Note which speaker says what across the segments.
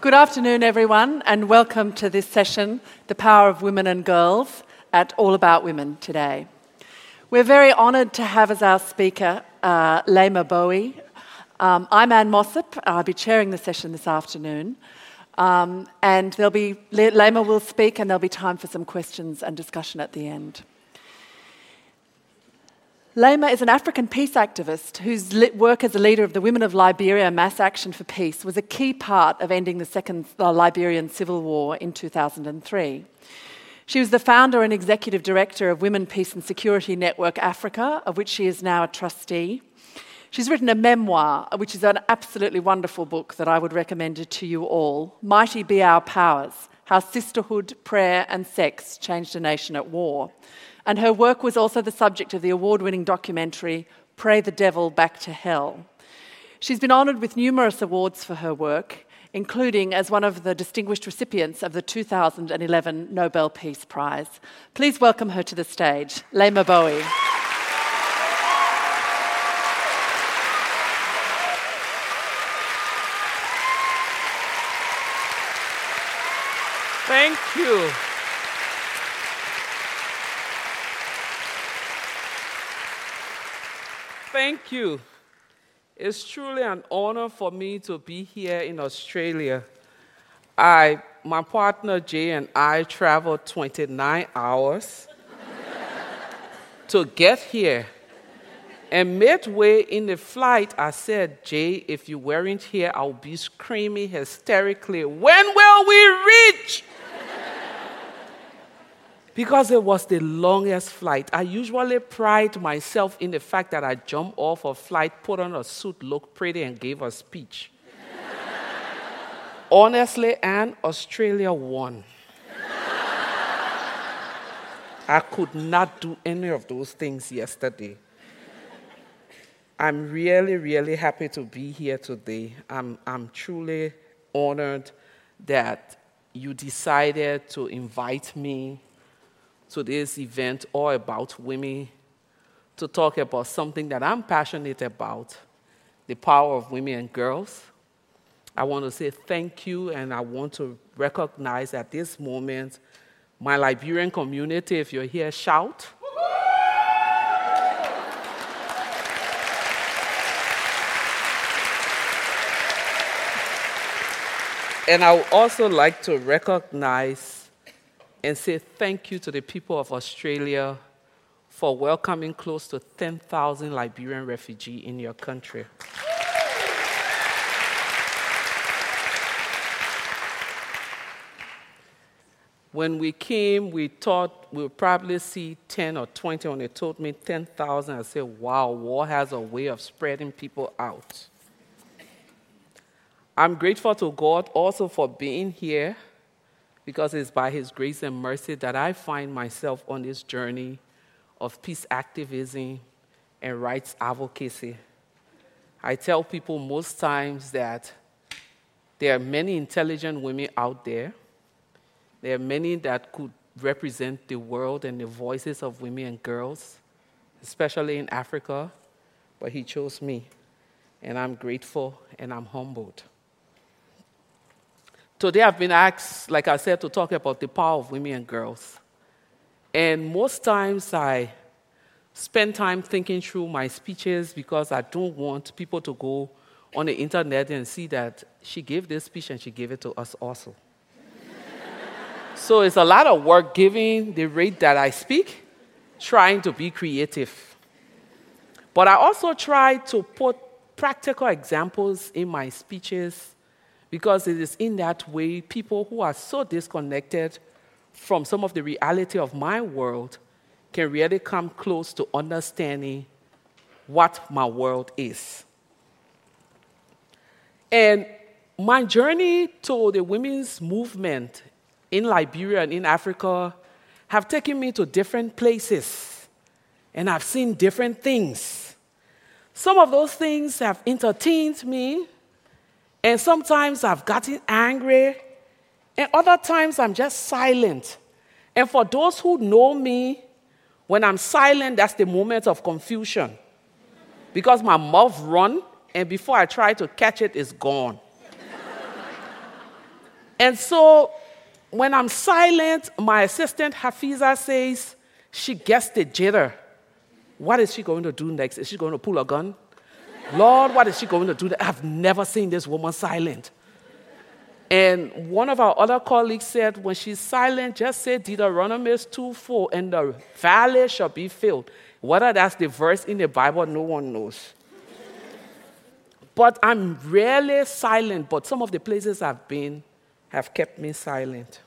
Speaker 1: Good afternoon, everyone, and welcome to this session, The Power of Women and Girls, at All About Women today. We're very honoured to have as our speaker uh, Leymah Gbowee. Um, I'm Anne Mossop. I'll be chairing the session this afternoon. Um, and there'll be, Leymah will speak, and there'll be time for some questions and discussion at the end. Leymah is an African peace activist whose work as a leader of the Women of Liberia Mass Action for Peace was a key part of ending the Second uh, Liberian Civil War in 2003. She was the founder and executive director of Women, Peace and Security Network Africa, of which she is now a trustee. She's written a memoir, which is an absolutely wonderful book that I would recommend to you all Mighty Be Our Powers How Sisterhood, Prayer, and Sex Changed a Nation at War and her work was also the subject of the award winning documentary Pray the Devil Back to Hell. She's been honoured with numerous awards for her work, including as one of the distinguished recipients of the 2011 Nobel Peace Prize. Please welcome her to the stage, Leymah Gbowee.
Speaker 2: Thank you. Thank you. It's truly an honor for me to be here in Australia. I, my partner Jay and I traveled 29 hours to get here. And midway in the flight, I said, Jay, if you weren't here, I'll be screaming hysterically, When will we reach? Because it was the longest flight. I usually pride myself in the fact that I jumped off a flight, put on a suit, looked pretty, and gave a speech. Honestly, and Australia won. I could not do any of those things yesterday. I'm really, really happy to be here today. I'm, I'm truly honored that you decided to invite me today's event all about women to talk about something that I'm passionate about the power of women and girls. I want to say thank you, and I want to recognize at this moment my Liberian community. If you're here, shout. And I would also like to recognize and say thank you to the people of Australia for welcoming close to 10,000 Liberian refugees in your country. When we came, we thought we would probably see 10 or 20. When they told me 10,000, I said, wow, war has a way of spreading people out. I'm grateful to God also for being here because it's by His grace and mercy that I find myself on this journey of peace activism and rights advocacy. I tell people most times that there are many intelligent women out there. There are many that could represent the world and the voices of women and girls, especially in Africa, but He chose me. And I'm grateful and I'm humbled. Today I've been asked, like I said, to talk about the power of women and girls. And most times I spend time thinking through my speeches because I don't want people to go on the internet and see that she gave this speech and she gave it to us also. so it's a lot of work giving the rate that I speak, trying to be creative. But I also try to put practical examples in my speeches because it is in that way people who are so disconnected from some of the reality of my world can really come close to understanding what my world is. And my journey to the women's movement in Liberia and in Africa have taken me to different places and I've seen different things. Some of those things have entertained me, and sometimes I've gotten angry, and other times I'm just silent. And for those who know me, when I'm silent, that's the moment of confusion. Because my mouth run, and before I try to catch it, it's gone. And so when I'm silent, my assistant Hafiza says she gets the jitter. What is she going to do next? Is she going to pull a gun? Lord, what is she going to do? I've never seen this woman silent. And one of our other colleagues said, when she's silent, just say Deuteronomy 2 4, and the valley shall be filled. Whether that's the verse in the Bible, no one knows. but I'm rarely silent, but some of the places I've been have kept me silent.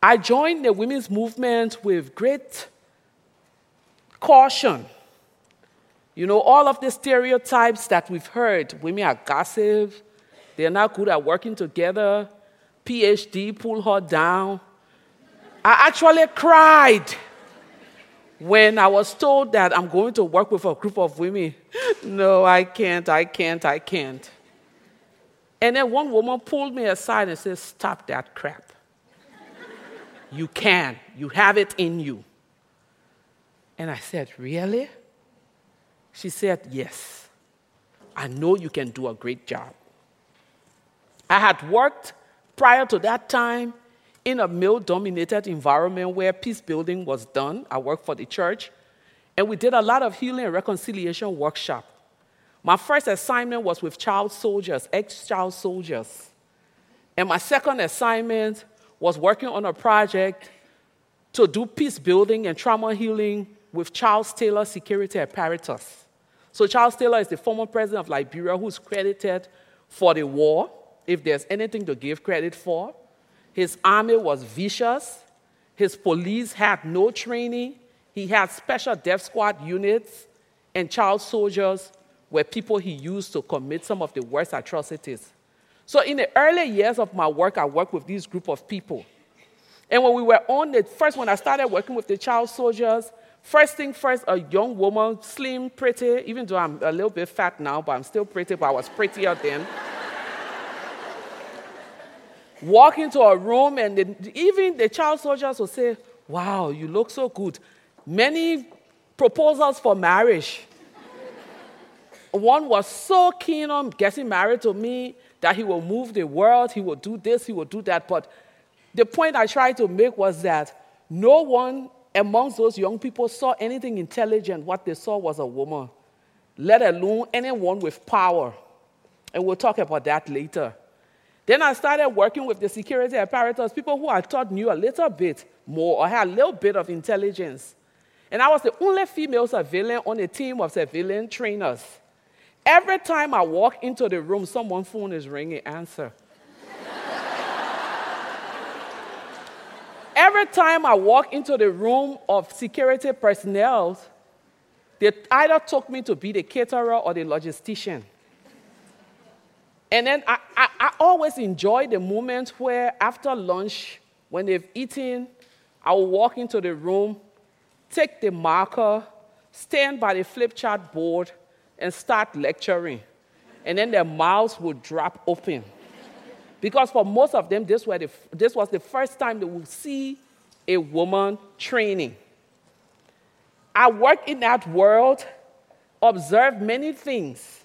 Speaker 2: I joined the women's movement with great caution. You know, all of the stereotypes that we've heard women are gossip, they're not good at working together, PhD, pull her down. I actually cried when I was told that I'm going to work with a group of women. No, I can't, I can't, I can't. And then one woman pulled me aside and said, Stop that crap. you can, you have it in you. And I said, Really? She said, Yes. I know you can do a great job. I had worked prior to that time in a male dominated environment where peace building was done. I worked for the church, and we did a lot of healing and reconciliation workshop. My first assignment was with child soldiers, ex child soldiers. And my second assignment was working on a project to do peace building and trauma healing with Charles Taylor Security Apparatus. So, Charles Taylor is the former president of Liberia who's credited for the war, if there's anything to give credit for. His army was vicious, his police had no training, he had special death squad units and child soldiers were people he used to commit some of the worst atrocities. So, in the early years of my work, I worked with this group of people. And when we were on the first, when I started working with the child soldiers, first thing first, a young woman, slim, pretty, even though I'm a little bit fat now, but I'm still pretty, but I was prettier then. Walk into a room, and the, even the child soldiers will say, Wow, you look so good. Many proposals for marriage. One was so keen on getting married to me that he will move the world, he will do this, he will do that. But the point I tried to make was that no one amongst those young people saw anything intelligent. What they saw was a woman, let alone anyone with power. And we'll talk about that later. Then I started working with the security apparatus, people who I thought knew a little bit more or had a little bit of intelligence. And I was the only female civilian on a team of civilian trainers. Every time I walk into the room, someone's phone is ringing, answer. Every time I walk into the room of security personnel, they either took me to be the caterer or the logistician. And then I, I, I always enjoy the moment where after lunch, when they've eaten, I will walk into the room, take the marker, stand by the flip chart board, and start lecturing. And then their mouths would drop open. Because for most of them, this, the, this was the first time they would see a woman training. I worked in that world, observed many things.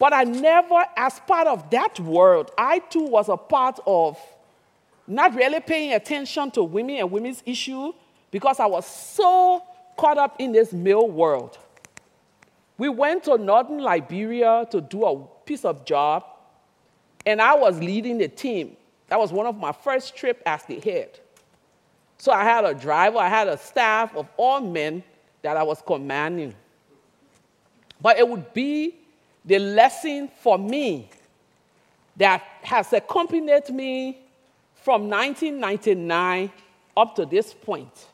Speaker 2: But I never, as part of that world, I too was a part of not really paying attention to women and women's issue because I was so caught up in this male world. We went to northern Liberia to do a piece of job, and I was leading the team. That was one of my first trips as the head. So I had a driver, I had a staff of all men that I was commanding. But it would be the lesson for me that has accompanied me from 1999 up to this point.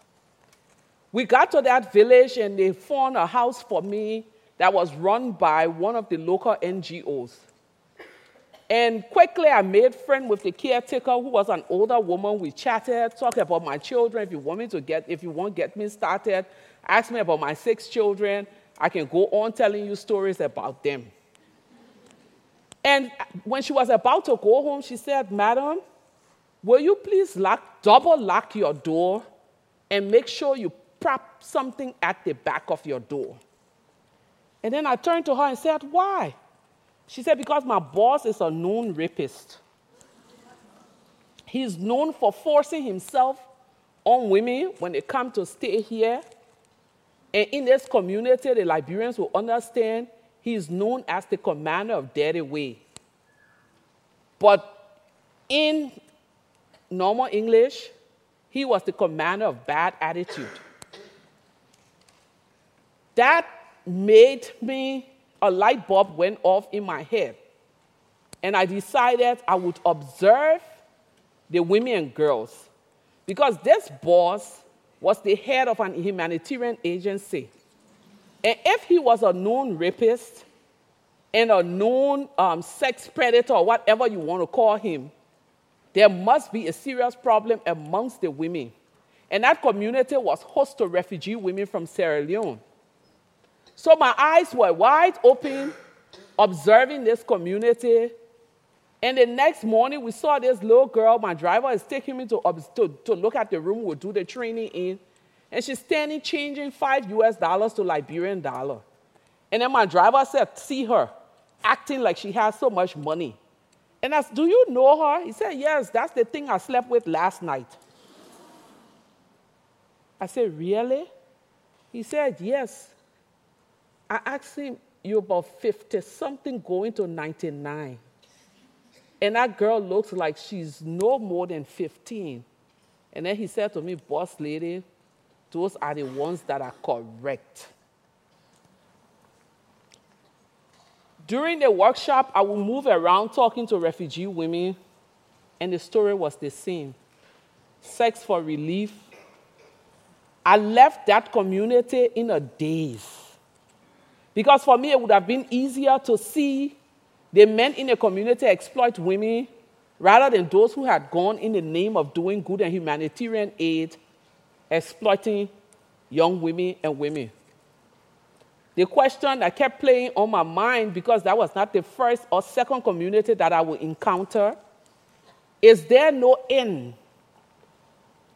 Speaker 2: We got to that village and they found a house for me that was run by one of the local NGOs. And quickly, I made friends with the caretaker, who was an older woman. We chatted, talked about my children. If you want me to get, if you want get me started, ask me about my six children. I can go on telling you stories about them. And when she was about to go home, she said, Madam, will you please lock, double lock your door and make sure you prop something at the back of your door? And then I turned to her and said, Why? She said, Because my boss is a known rapist. He's known for forcing himself on women when they come to stay here. And in this community, the Liberians will understand he is known as the commander of Dirty Way. But in normal English, he was the commander of bad attitude. That made me, a light bulb went off in my head. And I decided I would observe the women and girls. Because this boss was the head of an humanitarian agency. And if he was a known rapist and a known um, sex predator, or whatever you want to call him, there must be a serious problem amongst the women. And that community was host to refugee women from Sierra Leone. So my eyes were wide open, observing this community. And the next morning, we saw this little girl. My driver is taking me to, to, to look at the room we'll do the training in. And she's standing changing five US dollars to Liberian dollar. And then my driver said, See her acting like she has so much money. And I said, Do you know her? He said, Yes, that's the thing I slept with last night. I said, Really? He said, Yes. I asked him, You're about 50 something going to 99. And that girl looks like she's no more than 15. And then he said to me, Boss lady, those are the ones that are correct. During the workshop, I would move around talking to refugee women, and the story was the same sex for relief. I left that community in a daze. Because for me, it would have been easier to see the men in the community exploit women rather than those who had gone in the name of doing good and humanitarian aid, exploiting young women and women. The question that kept playing on my mind, because that was not the first or second community that I would encounter, is there no end?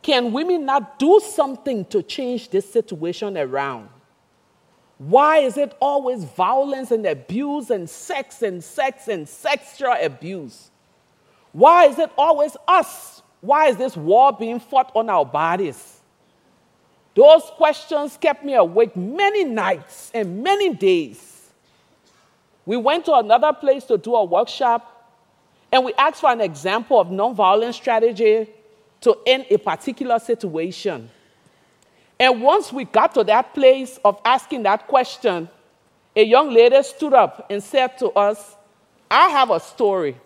Speaker 2: Can women not do something to change this situation around? Why is it always violence and abuse and sex and sex and sexual abuse? Why is it always us? Why is this war being fought on our bodies? Those questions kept me awake many nights and many days. We went to another place to do a workshop and we asked for an example of nonviolent strategy to end a particular situation. And once we got to that place of asking that question, a young lady stood up and said to us, I have a story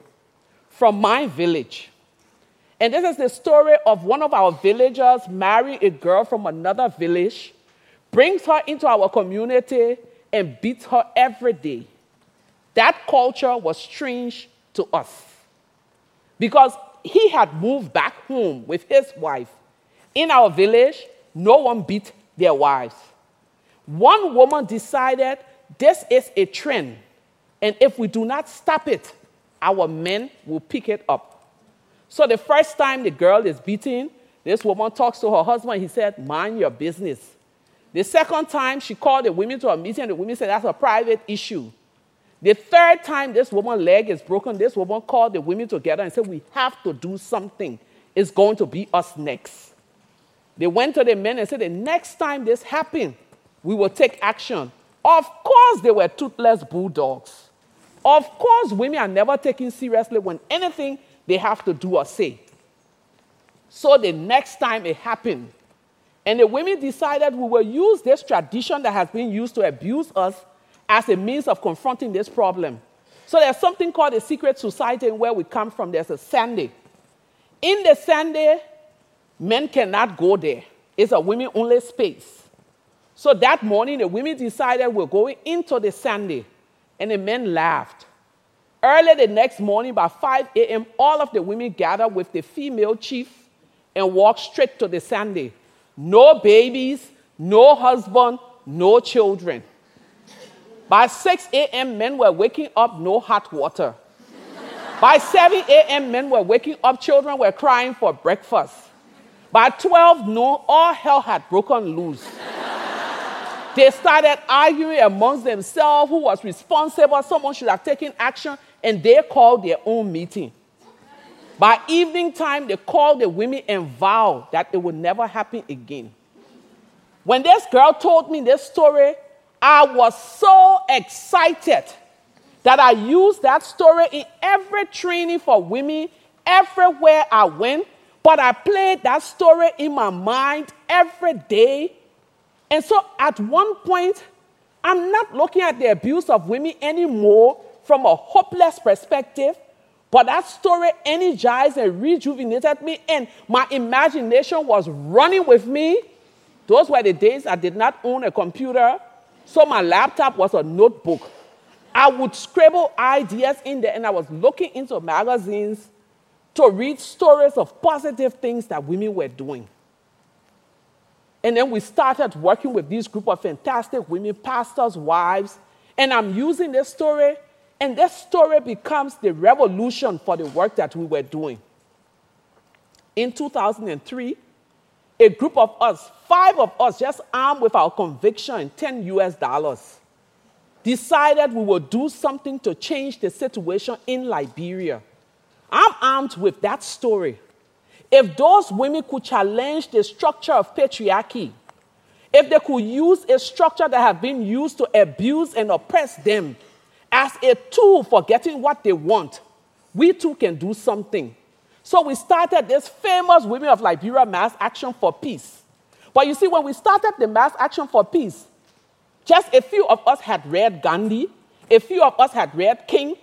Speaker 2: from my village. And this is the story of one of our villagers marrying a girl from another village, brings her into our community, and beats her every day. That culture was strange to us because he had moved back home with his wife. In our village, no one beat their wives. One woman decided this is a trend, and if we do not stop it, our men will pick it up. So the first time the girl is beaten, this woman talks to her husband. He said, Mind your business. The second time, she called the women to a meeting, and the women said, That's a private issue. The third time this woman's leg is broken, this woman called the women together and said, We have to do something. It's going to be us next. They went to the men and said, The next time this happens, we will take action. Of course, they were toothless bulldogs. Of course, women are never taken seriously when anything they have to do or say. So the next time it happened, and the women decided we will use this tradition that has been used to abuse us as a means of confronting this problem. So there's something called a secret society where we come from. There's a Sande. In the Sande, men cannot go there. It's a women only space. So that morning, the women decided we're going into the Sande, and the men laughed. Early the next morning, by 5 a.m., all of the women gathered with the female chief and walked straight to the Sande. No babies, no husband, no children. By 6 a.m., men were waking up, no hot water. By 7 a.m., men were waking up, children were crying for breakfast. By 12 noon, all hell had broken loose. they started arguing amongst themselves who was responsible. Someone should have taken action and they called their own meeting. By evening time, they called the women and vowed that it would never happen again. When this girl told me this story, I was so excited that I used that story in every training for women, everywhere I went. But I played that story in my mind every day. And so at one point, I'm not looking at the abuse of women anymore from a hopeless perspective. But that story energized and rejuvenated me, and my imagination was running with me. Those were the days I did not own a computer, so my laptop was a notebook. I would scribble ideas in there, and I was looking into magazines to read stories of positive things that women were doing. And then we started working with this group of fantastic women, pastors' wives, and I'm using this story and that story becomes the revolution for the work that we were doing. In 2003, a group of us, five of us, just armed with our conviction, 10 US dollars, decided we would do something to change the situation in Liberia. I'm armed with that story. If those women could challenge the structure of patriarchy, if they could use a structure that had been used to abuse and oppress them as a tool for getting what they want, we too can do something. So we started this famous Women of Liberia Mass Action for Peace. But you see, when we started the Mass Action for Peace, just a few of us had read Gandhi, a few of us had read King,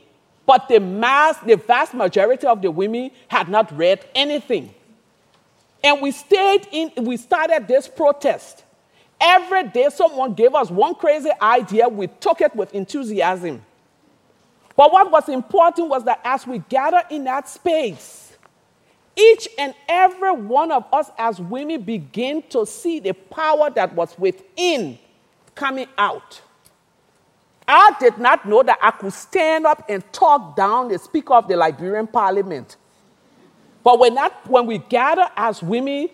Speaker 2: but the mass, the vast majority of the women had not read anything. And we stayed in, we started this protest. Every day, someone gave us one crazy idea, we took it with enthusiasm. But what was important was that as we gather in that space, each and every one of us as women begin to see the power that was within coming out. I did not know that I could stand up and talk down the Speaker of the Liberian Parliament. But when, that, when we gather as women,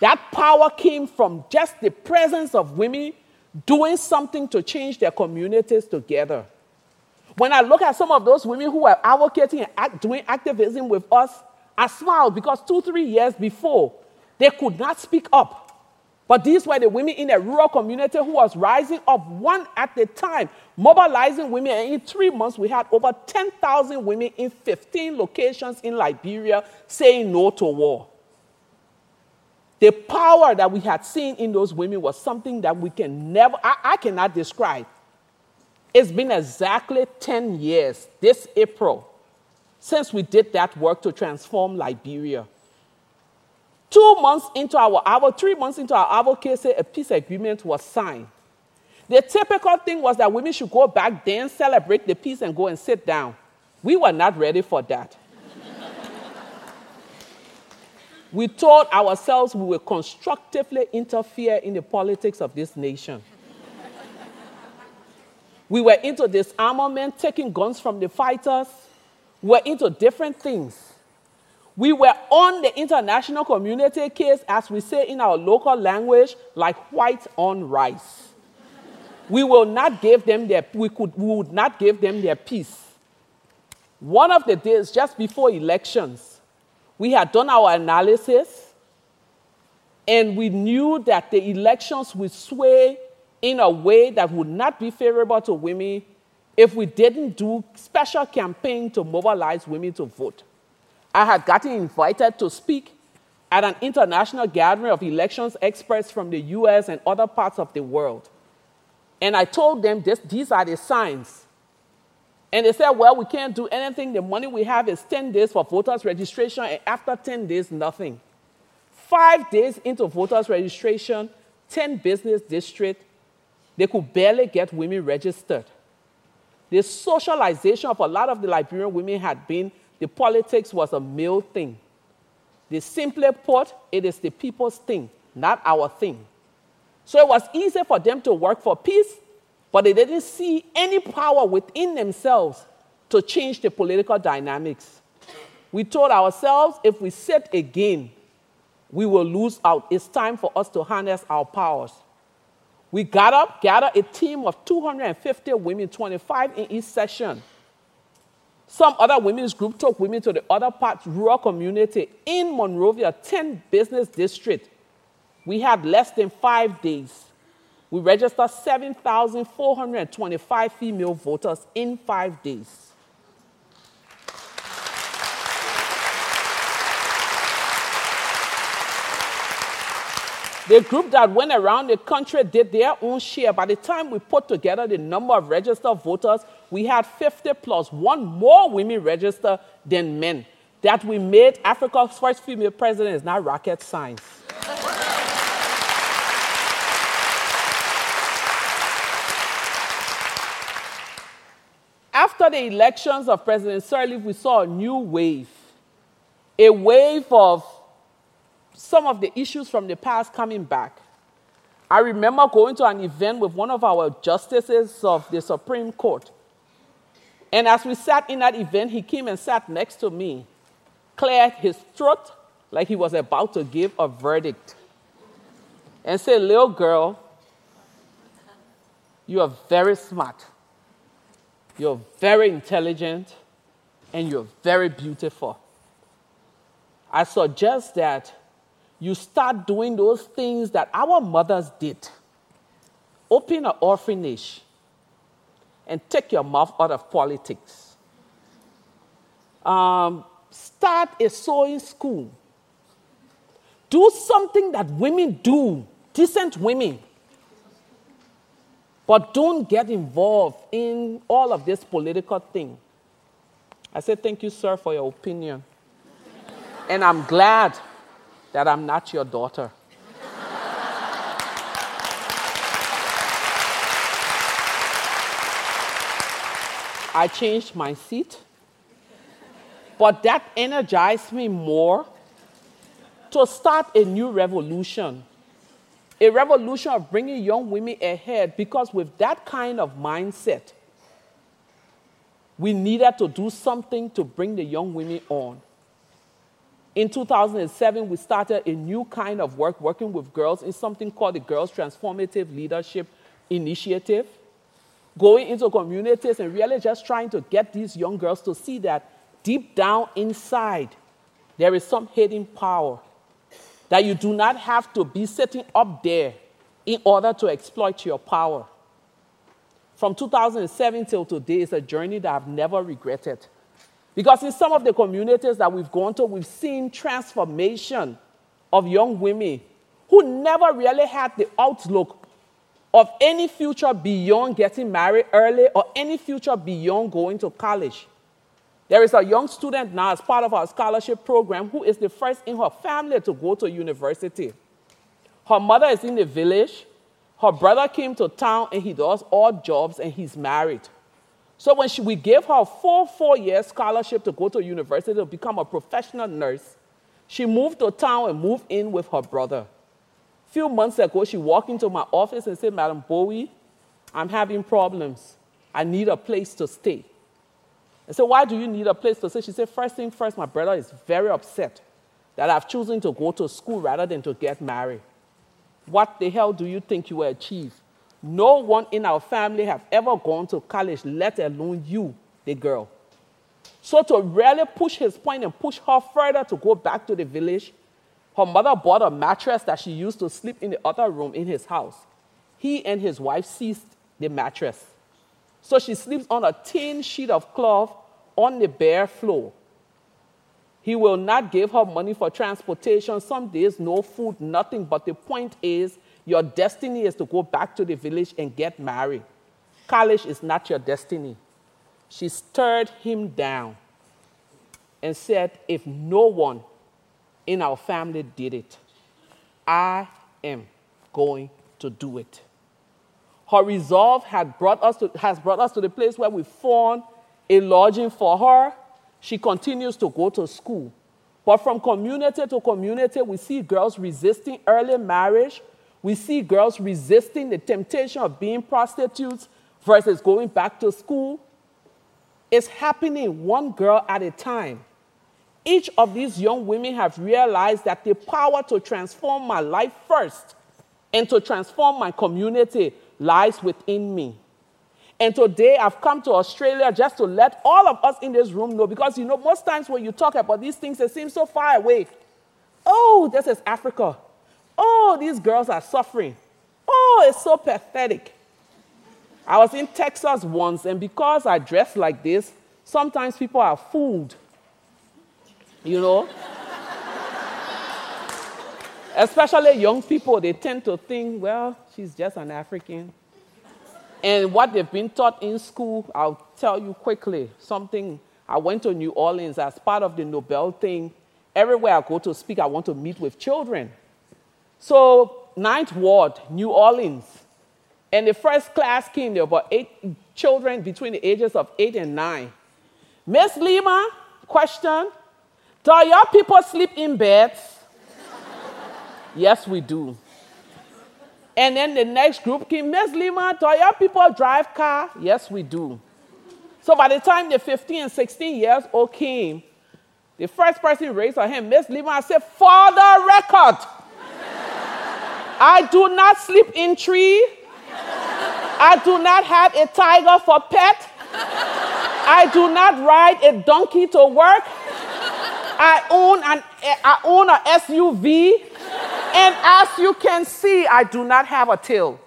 Speaker 2: that power came from just the presence of women doing something to change their communities together. When I look at some of those women who are advocating and act, doing activism with us, I smile because two, three years before, they could not speak up. But these were the women in a rural community who was rising up one at a time, mobilizing women. And in three months, we had over 10,000 women in 15 locations in Liberia saying no to war. The power that we had seen in those women was something that we can never, I, I cannot describe. It's been exactly 10 years this April since we did that work to transform Liberia. Two months into our, our three months into our advocacy, a peace agreement was signed. The typical thing was that women should go back then, celebrate the peace, and go and sit down. We were not ready for that. we told ourselves we would constructively interfere in the politics of this nation. We were into disarmament, taking guns from the fighters. We were into different things. We were on the international community case, as we say in our local language, like white on rice. We will not give them their, we, could, we would not give them their peace. One of the days just before elections, we had done our analysis and we knew that the elections would sway in a way that would not be favorable to women if we didn't do special campaign to mobilize women to vote. I had gotten invited to speak at an international gathering of elections experts from the US and other parts of the world. And I told them this, these are the signs. And they said, well, we can't do anything. The money we have is 10 days for voters registration, and after 10 days, nothing. Five days into voters registration, 10 business districts, they could barely get women registered. The socialization of a lot of the Liberian women had been the politics was a male thing. The simply put, it is the people's thing, not our thing. So it was easy for them to work for peace, but they didn't see any power within themselves to change the political dynamics. We told ourselves if we sit again, we will lose out. It's time for us to harness our powers. We got up, gathered a team of 250 women, 25 in each session. Some other women's group took women to the other parts, rural community in Monrovia, 10 business district. We had less than five days. We registered 7,425 female voters in five days. The group that went around the country did their own share. By the time we put together the number of registered voters, we had 50 plus one more women registered than men. That we made Africa's first female president is not rocket science. After the elections of President Sirleaf, we saw a new wave. A wave of some of the issues from the past coming back. I remember going to an event with one of our justices of the Supreme Court. And as we sat in that event, he came and sat next to me, cleared his throat like he was about to give a verdict, and said, Little girl, you are very smart, you're very intelligent, and you're very beautiful. I suggest that you start doing those things that our mothers did. Open an orphanage and take your mouth out of politics. Um, start a sewing school. Do something that women do, decent women. But don't get involved in all of this political thing. I said, Thank you, sir, for your opinion. and I'm glad that I'm not your daughter. I changed my seat, but that energized me more to start a new revolution. A revolution of bringing young women ahead because, with that kind of mindset, we needed to do something to bring the young women on. In 2007, we started a new kind of work working with girls in something called the Girls Transformative Leadership Initiative. Going into communities and really just trying to get these young girls to see that deep down inside, there is some hidden power. That you do not have to be sitting up there in order to exploit your power. From 2007 till today is a journey that I've never regretted. Because in some of the communities that we've gone to, we've seen transformation of young women who never really had the outlook of any future beyond getting married early or any future beyond going to college. There is a young student now, as part of our scholarship program, who is the first in her family to go to university. Her mother is in the village. Her brother came to town and he does odd jobs and he's married. So when she, we gave her a full four-year scholarship to go to university to become a professional nurse, she moved to town and moved in with her brother. A few months ago, she walked into my office and said, Madam Gbowee, I'm having problems. I need a place to stay. I said, Why do you need a place to stay? She said, First thing first, my brother is very upset that I've chosen to go to school rather than to get married. What the hell do you think you will achieve? No one in our family have ever gone to college, let alone you, the girl. So to really push his point and push her further to go back to the village, her mother bought a mattress that she used to sleep in the other room in his house. He and his wife seized the mattress. So she sleeps on a thin sheet of cloth on the bare floor. He will not give her money for transportation. Some days, no food, nothing. But the point is, your destiny is to go back to the village and get married. College is not your destiny. She stirred him down and said, If no one in our family did it, I am going to do it. Her resolve had brought us to, has brought us to the place where we found a lodging for her. She continues to go to school. But from community to community, we see girls resisting early marriage we see girls resisting the temptation of being prostitutes versus going back to school. It's happening one girl at a time. Each of these young women have realized that the power to transform my life first and to transform my community lies within me. And today I've come to Australia just to let all of us in this room know because you know, most times when you talk about these things, they seem so far away. Oh, this is Africa. Oh, these girls are suffering. Oh, it's so pathetic. I was in Texas once, and because I dress like this, sometimes people are fooled. You know? Especially young people, they tend to think, well, she's just an African. And what they've been taught in school, I'll tell you quickly something. I went to New Orleans as part of the Nobel thing. Everywhere I go to speak, I want to meet with children. So, Ninth Ward, New Orleans. And the first class came, there were about eight children between the ages of eight and nine. Miss Leymah, question Do your people sleep in beds? yes, we do. And then the next group came, Miss Leymah, do your people drive car? Yes, we do. So by the time the 15 and 16 years old came, the first person raised her hand, Miss Leymah, I said, For the record, I do not sleep in tree. I do not have a tiger for pet. I do not ride a donkey to work. I own an I own a SUV. And as you can see, I do not have a tail.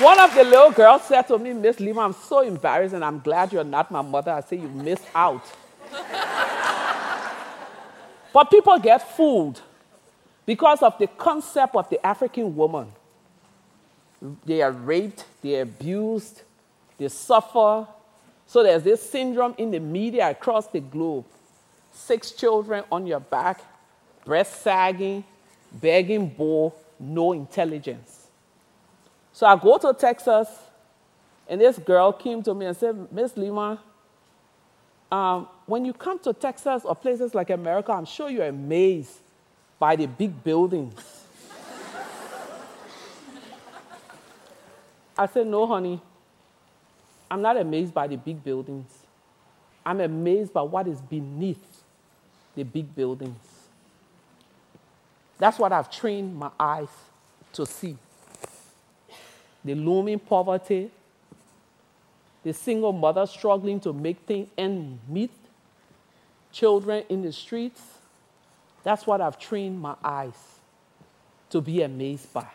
Speaker 2: One of the little girls said to me, Miss Leymah, I'm so embarrassed and I'm glad you're not my mother. I say, You missed out. but people get fooled because of the concept of the African woman. They are raped, they are abused, they suffer, so there's this syndrome in the media across the globe six children on your back, breast sagging, begging bull, no intelligence. So I go to Texas, and this girl came to me and said, Miss Leymah, um, when you come to Texas or places like America, I'm sure you're amazed by the big buildings. I said, No, honey. I'm not amazed by the big buildings. I'm amazed by what is beneath the big buildings. That's what I've trained my eyes to see. The looming poverty, the single mother struggling to make things and meet, children in the streets. That's what I've trained my eyes to be amazed by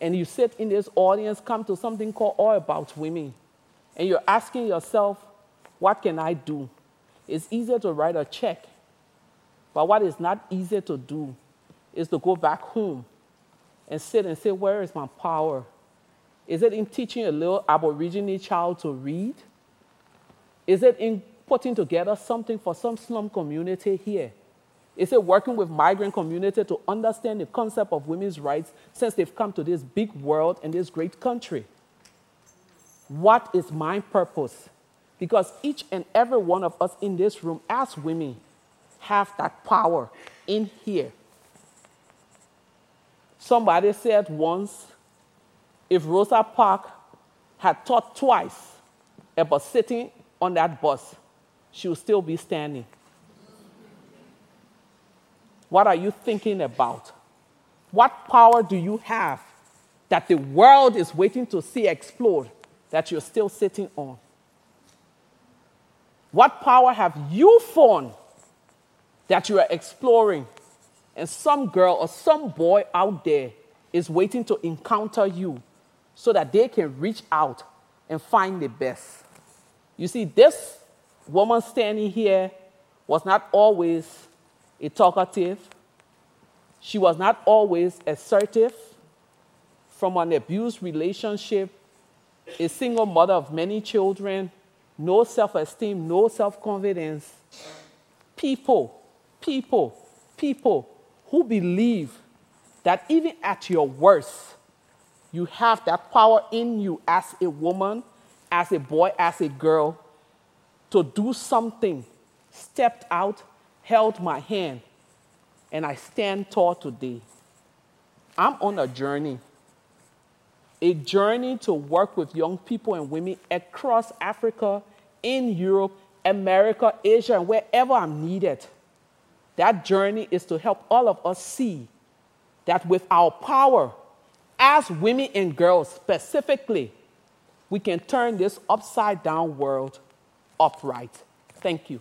Speaker 2: and you sit in this audience, come to something called All About Women, and you're asking yourself, what can I do? It's easier to write a check, but what is not easier to do is to go back home and sit and say, where is my power? Is it in teaching a little Aborigine child to read? Is it in putting together something for some slum community here? Is it working with migrant community to understand the concept of women's rights since they've come to this big world and this great country? What is my purpose? Because each and every one of us in this room, as women, have that power in here. Somebody said once if Rosa Parks had thought twice about sitting on that bus, she would still be standing. What are you thinking about? What power do you have that the world is waiting to see explode that you're still sitting on? What power have you found that you are exploring? And some girl or some boy out there is waiting to encounter you so that they can reach out and find the best. You see, this woman standing here was not always a talkative. She was not always assertive. From an abused relationship, a single mother of many children, no self esteem, no self confidence. People, people, people who believe that even at your worst, you have that power in you as a woman, as a boy, as a girl to do something, stepped out held my hand, and I stand tall today. I'm on a journey, a journey to work with young people and women across Africa, in Europe, America, Asia, and wherever I'm needed. That journey is to help all of us see that with our power, as women and girls specifically, we can turn this upside down world upright. Thank you.